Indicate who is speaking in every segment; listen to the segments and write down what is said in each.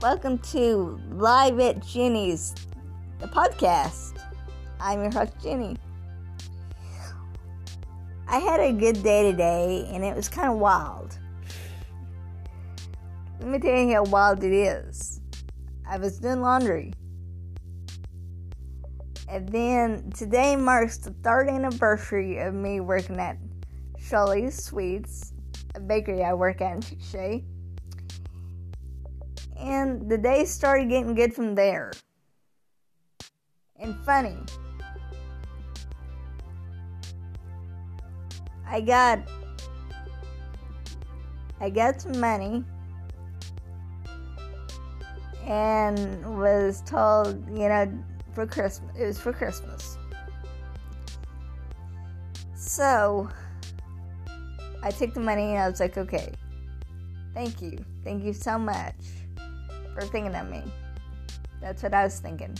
Speaker 1: Welcome to Live at Jenny's, the podcast. I'm your host, Jenny. I had a good day today, and it was kind of wild. Let me tell you how wild it is. I was doing laundry. And then today marks the third anniversary of me working at Shirley's Sweets, a bakery I work at in Chickasha and the day started getting good from there. And funny. I got I got some money and was told, you know, for Christmas. It was for Christmas. So I took the money and I was like, okay, thank you. Thank you so much for thinking of me. That's what I was thinking.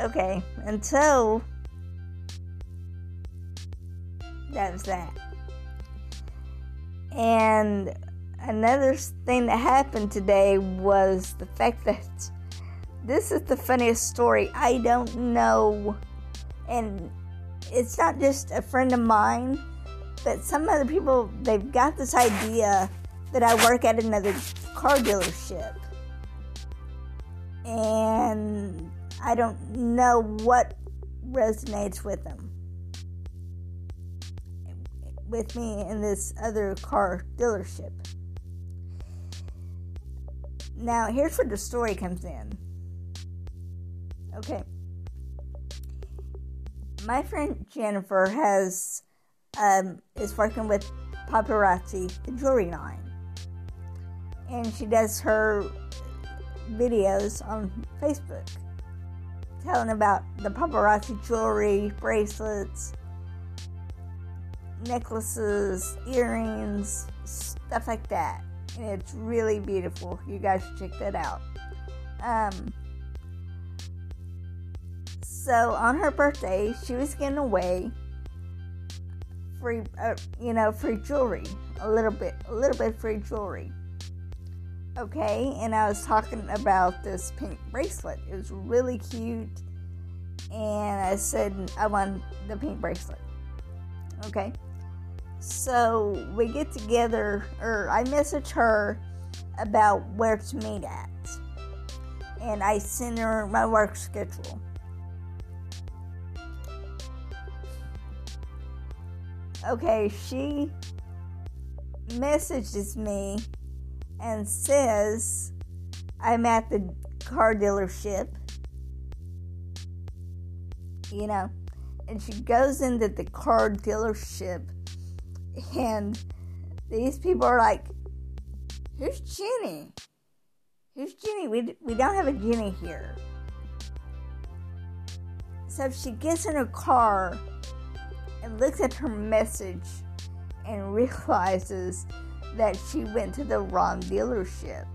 Speaker 1: Okay, and so that was that. And another thing that happened today was the fact that this is the funniest story. I don't know, and it's not just a friend of mine, but some other people, they've got this idea that I work at another car dealership. And I don't know what resonates with them. With me in this other car dealership. Now, here's where the story comes in. Okay. My friend Jennifer has um, is working with Paparazzi, the jewelry line and she does her videos on Facebook telling about the paparazzi jewelry, bracelets, necklaces, earrings, stuff like that. And it's really beautiful. You guys should check that out. Um, so on her birthday, she was giving away free, uh, you know, free jewelry, a little bit, a little bit free jewelry okay? And I was talking about this pink bracelet. It was really cute. And I said, I want the pink bracelet. Okay? So we get together, or I message her about where to meet at. And I send her my work schedule. Okay, she messages me and says, I'm at the car dealership, you know, and she goes into the car dealership, and these people are like, Who's Jenny? Who's Jenny? We, we don't have a Jenny here. So she gets in her car and looks at her message and realizes that she went to the wrong dealership.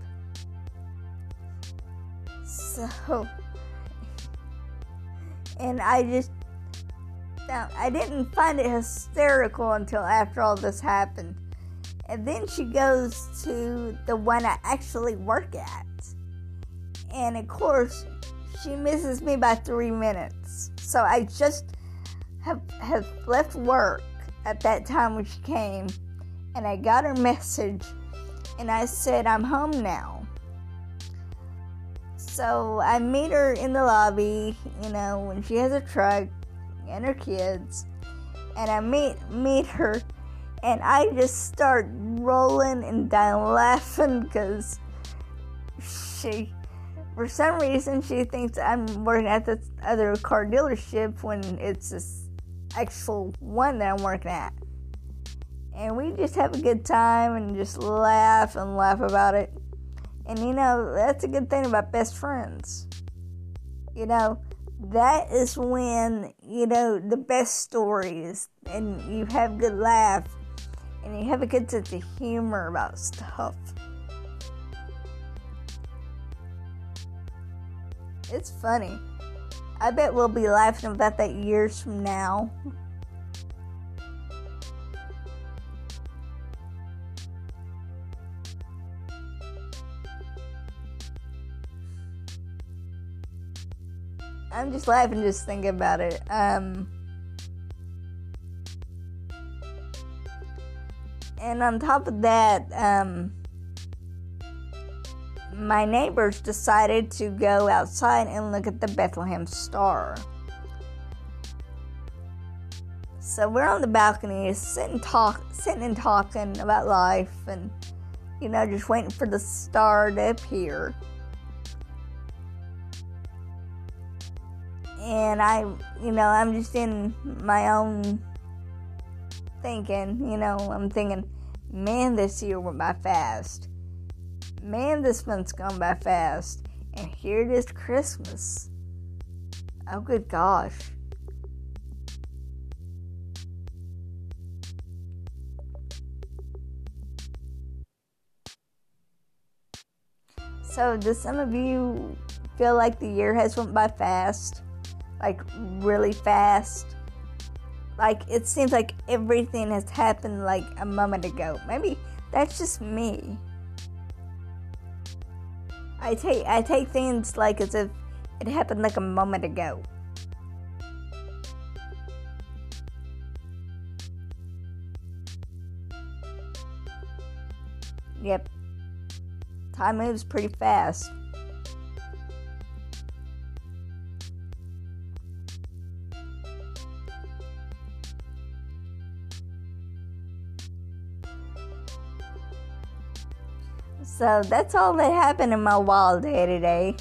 Speaker 1: So, and I just, I didn't find it hysterical until after all this happened. And then she goes to the one I actually work at. And of course, she misses me by three minutes. So I just have, have left work at that time when she came and I got her message and I said, I'm home now. So I meet her in the lobby, you know, when she has a truck and her kids. And I meet meet her and I just start rolling and dying laughing because she for some reason she thinks I'm working at this other car dealership when it's this actual one that I'm working at and we just have a good time and just laugh and laugh about it. And you know, that's a good thing about best friends. You know, that is when, you know, the best stories and you have good laugh and you have a good sense of humor about stuff. It's funny. I bet we'll be laughing about that years from now. I'm just laughing just thinking about it. Um, and on top of that, um, my neighbors decided to go outside and look at the Bethlehem Star. So we're on the balcony, sitting talk, sitting and talking about life, and you know, just waiting for the star to appear. And I, you know, I'm just in my own thinking, you know, I'm thinking, man, this year went by fast. Man, this month's gone by fast. And here it is Christmas. Oh, good gosh. So, does some of you feel like the year has went by fast? Like really fast? Like it seems like everything has happened like a moment ago. Maybe that's just me. I take I take things like as if it happened like a moment ago. Yep. Time moves pretty fast. So that's all that happened in my wild day today.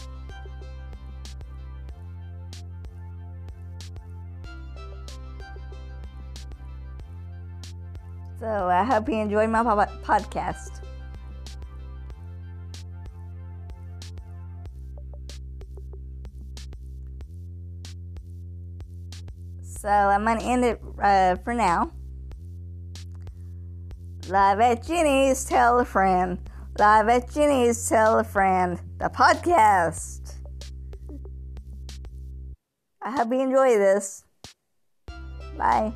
Speaker 1: So I hope you enjoyed my podcast. So I'm going to end it uh, for now. Live at Jenny's, tell a friend. At Jenny's, tell a friend. The podcast. I hope you enjoy this. Bye.